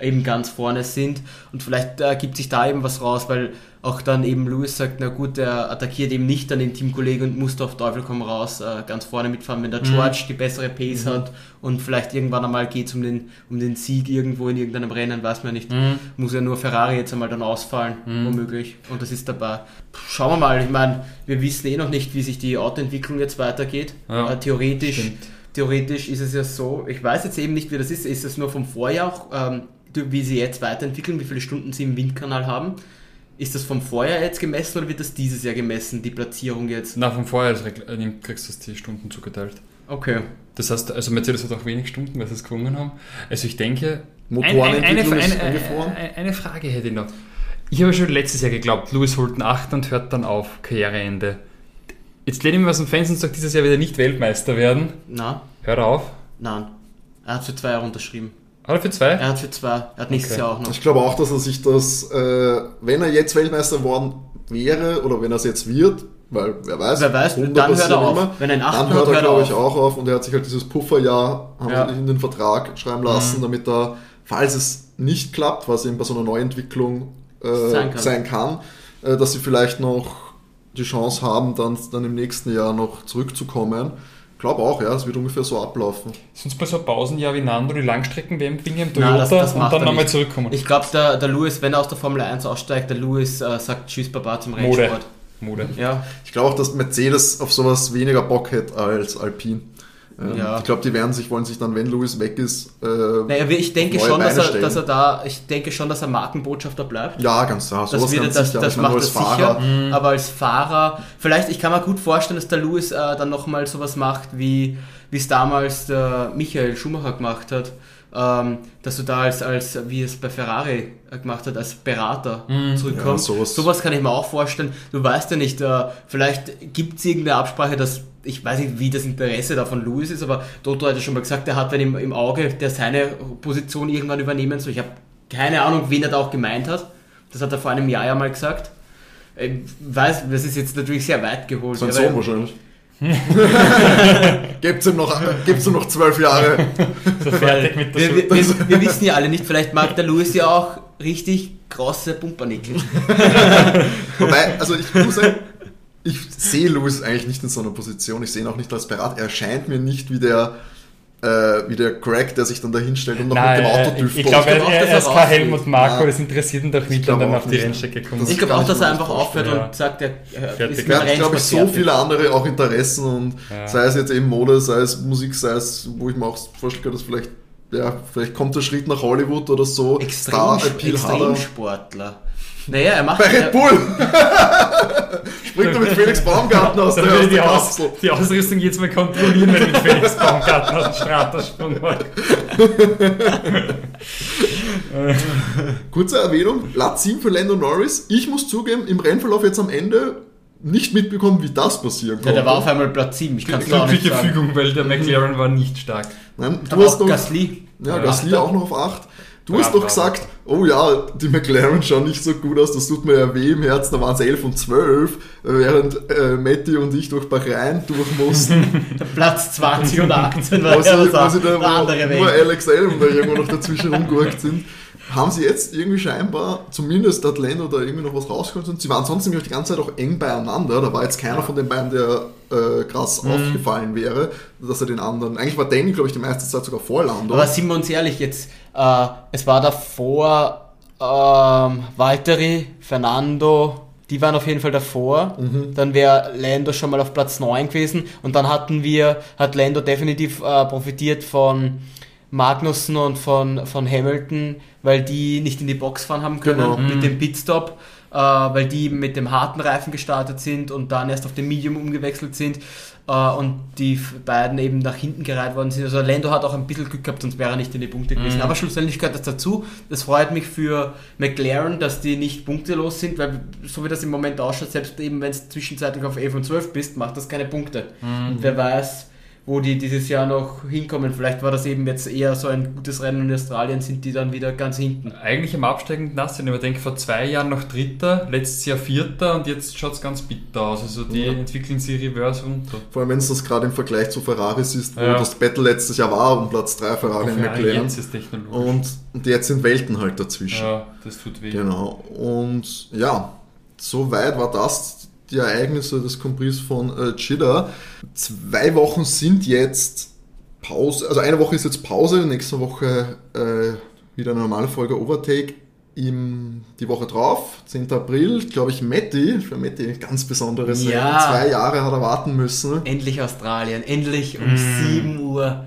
eben ganz vorne sind. Und vielleicht ergibt sich da eben was raus, weil auch dann eben Lewis sagt, na gut, er attackiert eben nicht an den Teamkollegen und muss auf Teufel komm raus äh, ganz vorne mitfahren, wenn der mhm. George mhm. die bessere Pace mhm. hat und vielleicht irgendwann einmal geht es um den, um den Sieg irgendwo in irgendeinem Rennen, weiß man nicht. Mhm. Muss ja nur Ferrari jetzt einmal dann ausfallen, mhm. womöglich. Und das ist dabei. Schauen wir mal, ich meine, wir wissen eh noch nicht, wie sich die Autoentwicklung jetzt weitergeht. Ja, äh, theoretisch. Stimmt. Theoretisch ist es ja so, ich weiß jetzt eben nicht, wie das ist. Ist es nur vom Vorjahr auch, ähm, wie sie jetzt weiterentwickeln, wie viele Stunden sie im Windkanal haben? Ist das vom Vorjahr jetzt gemessen oder wird das dieses Jahr gemessen, die Platzierung jetzt? Na, vom Vorjahr äh, kriegst du die Stunden zugeteilt. Okay. Das heißt, also Mercedes hat auch wenig Stunden, weil sie es gewonnen haben. Also ich denke, Motorenentwicklung eine, eine, eine, eine, eine Frage hätte ich noch. Ich habe schon letztes Jahr geglaubt, Lewis holt einen 8 und hört dann auf, Karriereende. Jetzt lehne ich mich aus dem Fenster und sage, dieses Jahr wird er nicht Weltmeister werden. Na. Hört auf. Nein. Er hat für zwei Jahre unterschrieben. Hat er für zwei? Er hat für zwei. Er hat nächstes okay. Jahr auch noch. Ich glaube auch, dass er sich das, äh, wenn er jetzt Weltmeister geworden wäre oder wenn er es jetzt wird, weil wer weiß, wer weiß dann hört er auf. Immer, wenn er dann hört er, glaube ich, auch auf und er hat sich halt dieses Pufferjahr haben ja. in den Vertrag schreiben lassen, mhm. damit er, falls es nicht klappt, was eben bei so einer Neuentwicklung äh, sein kann, sein kann äh, dass sie vielleicht noch die Chance haben, dann, dann im nächsten Jahr noch zurückzukommen glaube auch, ja, es wird ungefähr so ablaufen. Sonst bei so Pausenjahr wie Nando die Langstrecken-WM im Toyota Nein, das, das und dann nochmal zurückkommen. Ich glaube, der, der Lewis, wenn er aus der Formel 1 aussteigt, der Lewis äh, sagt Tschüss Baba zum Rennsport. Mode. Ja. Ich glaube auch, dass Mercedes auf sowas weniger Bock hätte als Alpine. Ähm, ja. Ich glaube, die werden sich, wollen sich dann, wenn Lewis weg ist, äh, naja, ich denke schon, dass er, dass er, da, ich denke schon, dass er Markenbotschafter bleibt. Ja, ganz klar. Das, wird, das, sicher. das macht er sicher. Mhm. Aber als Fahrer, vielleicht, ich kann mir gut vorstellen, dass der Lewis äh, dann nochmal sowas macht, wie es damals der Michael Schumacher gemacht hat. Ähm, dass du da als, als, wie es bei Ferrari gemacht hat, als Berater mhm. zurückkommst. Ja, sowas. sowas kann ich mir auch vorstellen. Du weißt ja nicht, äh, vielleicht gibt es irgendeine Absprache, dass ich weiß nicht, wie das Interesse da von Lewis ist, aber Toto hat ja schon mal gesagt, er hat wenn im, im Auge, der seine Position irgendwann übernehmen soll. Ich habe keine Ahnung, wen er da auch gemeint hat. Das hat er vor einem Jahr ja mal gesagt. Ich weiß, das ist jetzt natürlich sehr weit geholt. Sein Sohn wahrscheinlich. Gibt's ihm noch, gibt's ihm noch zwölf Jahre. So fertig mit der wir, wir, wir, wissen ja alle nicht, vielleicht mag der Lewis ja auch richtig große Pumpernickel. Wobei, also ich muss sagen, ich sehe Lewis eigentlich nicht in so einer Position. Ich sehe ihn auch nicht als Berater. Er scheint mir nicht wie der, äh, wie der Craig, der sich dann da hinstellt und noch Nein, mit dem Auto düftelt. Ich glaube, er, er, er ist kein Helmut Marco, ja. das interessiert ihn doch nicht, wenn dann auf die Rennstrecke kommt. Ich glaube auch, dass er einfach aufhört ja. und sagt, er, er ist Er hat, glaube ich, so viele andere auch Interessen und ja. sei es jetzt eben Mode, sei es Musik, sei es, wo ich mir auch vorstelle, dass vielleicht ja, vielleicht kommt der Schritt nach Hollywood oder so. Extrem, Extremsportler. Naja, er macht. Bei Red Bull! Springt er mit Felix Baumgarten aus der, aus die, Aus, die Ausrüstung jetzt mal kontrollieren, wenn er mit Felix Baumgarten aus dem Stratarsprung macht. Kurze Erwähnung: Platz 7 für Lando Norris. Ich muss zugeben, im Rennverlauf jetzt am Ende nicht mitbekommen, wie das passieren konnte. Ja, der war auf einmal Platz 7. Ich kann es auch nicht sagen. Fügung, weil der McLaren war nicht stark. Nein, du hast noch, Gasly. Ja, Gasly auch noch auf 8. Du hast doch gesagt, oh ja, die McLaren schauen nicht so gut aus, das tut mir ja weh im Herzen, da waren es 11 und 12, während äh, Matti und ich durch Bahrain durch mussten. Platz 20 und 18 war ja was, was da, wo, andere Weg. Nur Alex Elm da irgendwo noch dazwischen rumgurkt sind. Haben sie jetzt irgendwie scheinbar, zumindest hat Lando da irgendwie noch was rausgeholt und sie waren sonst nämlich auch die ganze Zeit auch eng beieinander. Da war jetzt keiner von den beiden, der äh, krass Mhm. aufgefallen wäre, dass er den anderen. Eigentlich war Danny, glaube ich, die meiste Zeit sogar vor Lando. Aber sind wir uns ehrlich, jetzt, äh, es war davor ähm, Valtteri, Fernando, die waren auf jeden Fall davor. Dann wäre Lando schon mal auf Platz 9 gewesen. Und dann hatten wir, hat Lando definitiv äh, profitiert von Magnussen und von, von Hamilton, weil die nicht in die Box fahren haben können Genau. mit dem Pitstop, äh, weil die mit dem harten Reifen gestartet sind und dann erst auf den Medium umgewechselt sind äh, und die beiden eben nach hinten gereiht worden sind. Also Lando hat auch ein bisschen Glück gehabt, sonst wäre er nicht in die Punkte gewesen. Aber schlussendlich gehört das dazu. Das freut mich für McLaren, dass die nicht punktelos sind, weil so wie das im Moment ausschaut, selbst eben wenn es zwischenzeitlich auf 11 und 12 bist, macht das keine Punkte. Und wer weiß, wo die dieses Jahr noch hinkommen. Vielleicht war das eben jetzt eher so ein gutes Rennen in Australien, sind die dann wieder ganz hinten. Eigentlich im absteigenden Ast, wenn ich mir denke, vor zwei Jahren noch Dritter, letztes Jahr Vierter und jetzt schaut es ganz bitter aus. Also die Ja. entwickeln sie reverse runter. Vor allem, wenn es das gerade im Vergleich zu Ferraris ist, wo Ja. das Battle letztes Jahr war um Platz 3 Ferrari und Ja, McLaren. jetzt ist technologisch. Und, und jetzt sind Welten halt dazwischen. ja, das tut weh. Genau. Und ja, soweit war das die Ereignisse des Compris von äh, Jeddah. Zwei Wochen sind jetzt Pause, also eine Woche ist jetzt Pause, nächste Woche äh, wieder eine normale Folge Overtake. Im, die Woche drauf, 10. April, glaube ich, Matti, für Matti ein ganz besonderes Ja. Rennen. Zwei Jahre hat er warten müssen. Endlich Australien, endlich um 7 Uhr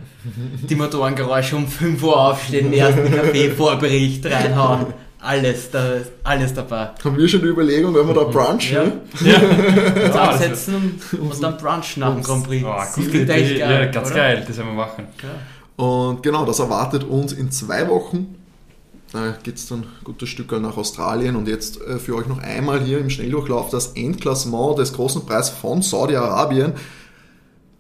die Motorengeräusche um 5 Uhr aufstehen, den ersten Kaffee-Vorbericht reinhauen. Alles, da, alles dabei. Haben wir schon die Überlegung, wenn wir da brunchen? Ja. ne? Jetzt Ja, absetzen und, und dann brunchen nach dem Grand Prix. Oh, Das klingt echt geil, ja, ganz oder? geil, das werden wir machen. Ja. Und genau, das erwartet uns in zwei Wochen. Da geht es dann ein gutes Stück nach Australien und jetzt äh, für euch noch einmal hier im Schnelldurchlauf das Endklassement des großen Preis von Saudi-Arabien.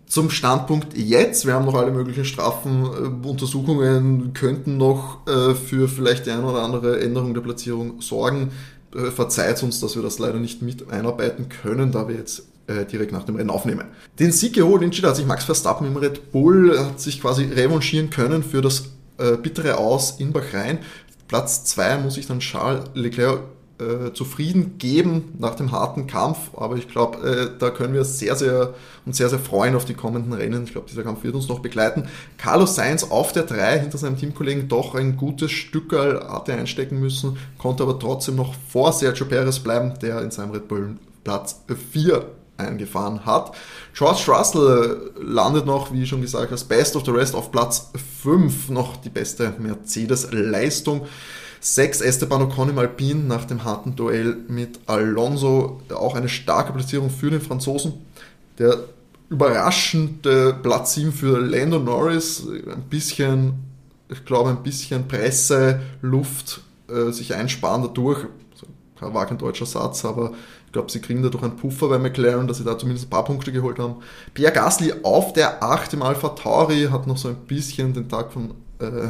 Zum Standpunkt jetzt, wir haben noch alle möglichen Strafenuntersuchungen, könnten noch äh, für vielleicht die eine oder andere Änderung der Platzierung sorgen. Äh, verzeiht uns, dass wir das leider nicht mit einarbeiten können, da wir jetzt äh, direkt nach dem Rennen aufnehmen. Den Sieg geholt in Chile hat sich Max Verstappen im Red Bull, hat sich quasi revanchieren können für das äh, bittere Aus in Bahrain. Platz 2 muss ich dann Charles Leclerc äh, zufrieden geben nach dem harten Kampf, aber ich glaube, äh, da können wir sehr, sehr uns sehr, sehr freuen auf die kommenden Rennen. Ich glaube, dieser Kampf wird uns noch begleiten. Carlos Sainz auf der 3 hinter seinem Teamkollegen doch ein gutes Stückerl hatte einstecken müssen, konnte aber trotzdem noch vor Sergio Perez bleiben, der in seinem Red Bull Platz 4 eingefahren hat. George Russell landet noch, wie schon gesagt, als Best of the Rest auf Platz 5, noch die beste Mercedes-Leistung. 6 Esteban Ocon im Alpine nach dem harten Duell mit Alonso. Auch eine starke Platzierung für den Franzosen. Der überraschende Platz 7 für Lando Norris. Ein bisschen, ich glaube, ein bisschen Presse, Luft äh, sich einsparen dadurch. War kein deutscher Satz, aber ich glaube, sie kriegen dadurch einen Puffer bei McLaren, dass sie da zumindest ein paar Punkte geholt haben. Pierre Gasly auf der 8 im Alpha Tauri hat noch so ein bisschen den Tag von äh,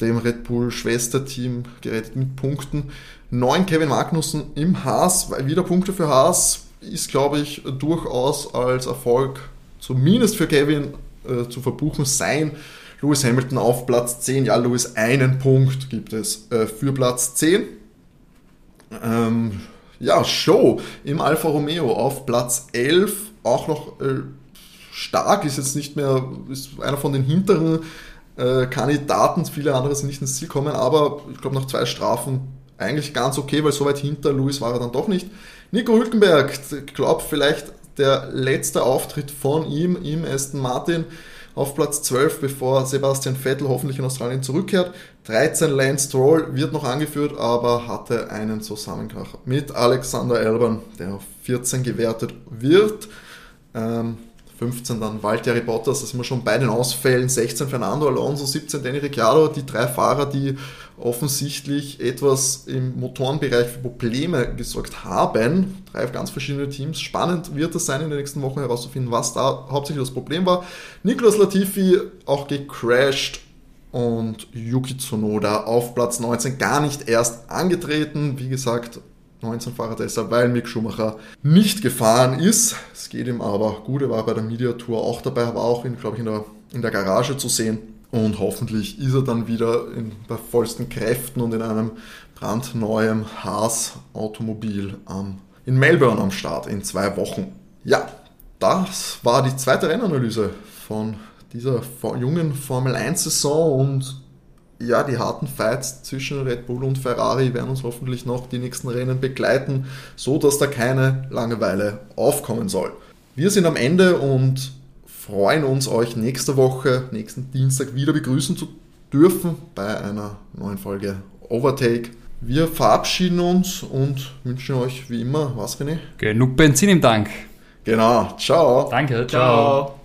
dem Red Bull Schwesterteam gerettet mit Punkten. 9 Kevin Magnussen im Haas, weil wieder Punkte für Haas ist, glaube ich, durchaus als Erfolg, zumindest für Kevin, äh, zu verbuchen sein. Lewis Hamilton auf Platz 10. Ja, Lewis, einen Punkt gibt es äh, für Platz 10. Ähm, ja, Show im Alfa Romeo auf Platz 11. Auch noch äh, stark, ist jetzt nicht mehr, ist einer von den hinteren äh, Kandidaten. Viele andere sind nicht ins Ziel gekommen, aber ich glaube, nach zwei Strafen eigentlich ganz okay, weil so weit hinter Lewis war er dann doch nicht. Nico Hülkenberg, ich glaube, vielleicht der letzte Auftritt von ihm im Aston Martin auf Platz 12, bevor Sebastian Vettel hoffentlich in Australien zurückkehrt. 13 Lance Stroll wird noch angeführt, aber hatte einen Zusammenkrach mit Alexander Albon, der auf 14 gewertet wird. Ähm, 15 dann Valtteri Bottas, da sind wir schon bei den Ausfällen. 16 Fernando Alonso, 17 Danny Ricciardo, die drei Fahrer, die offensichtlich etwas im Motorenbereich für Probleme gesorgt haben. Drei ganz verschiedene Teams. Spannend wird es sein, in den nächsten Wochen herauszufinden, was da hauptsächlich das Problem war. Nicolas Latifi auch gecrashed und Yuki Tsunoda auf Platz 19 gar nicht erst angetreten. Wie gesagt, 19 Fahrer deshalb, weil Mick Schumacher nicht gefahren ist. Es geht ihm aber gut, er war bei der Media Tour auch dabei, war auch, in, glaube ich, in der, in der Garage zu sehen. Und hoffentlich ist er dann wieder in, bei vollsten Kräften und in einem brandneuen Haas-Automobil ähm, in Melbourne am Start in zwei Wochen. Ja, das war die zweite Rennanalyse von dieser jungen Formel 1-Saison und ja, die harten Fights zwischen Red Bull und Ferrari werden uns hoffentlich noch die nächsten Rennen begleiten, so dass da keine Langeweile aufkommen soll. Wir sind am Ende und freuen uns, euch nächste Woche, nächsten Dienstag wieder begrüßen zu dürfen bei einer neuen Folge Overtake. Wir verabschieden uns und wünschen euch wie immer, was René? Genug Benzin im Tank. Genau, ciao. Danke, ciao. ciao.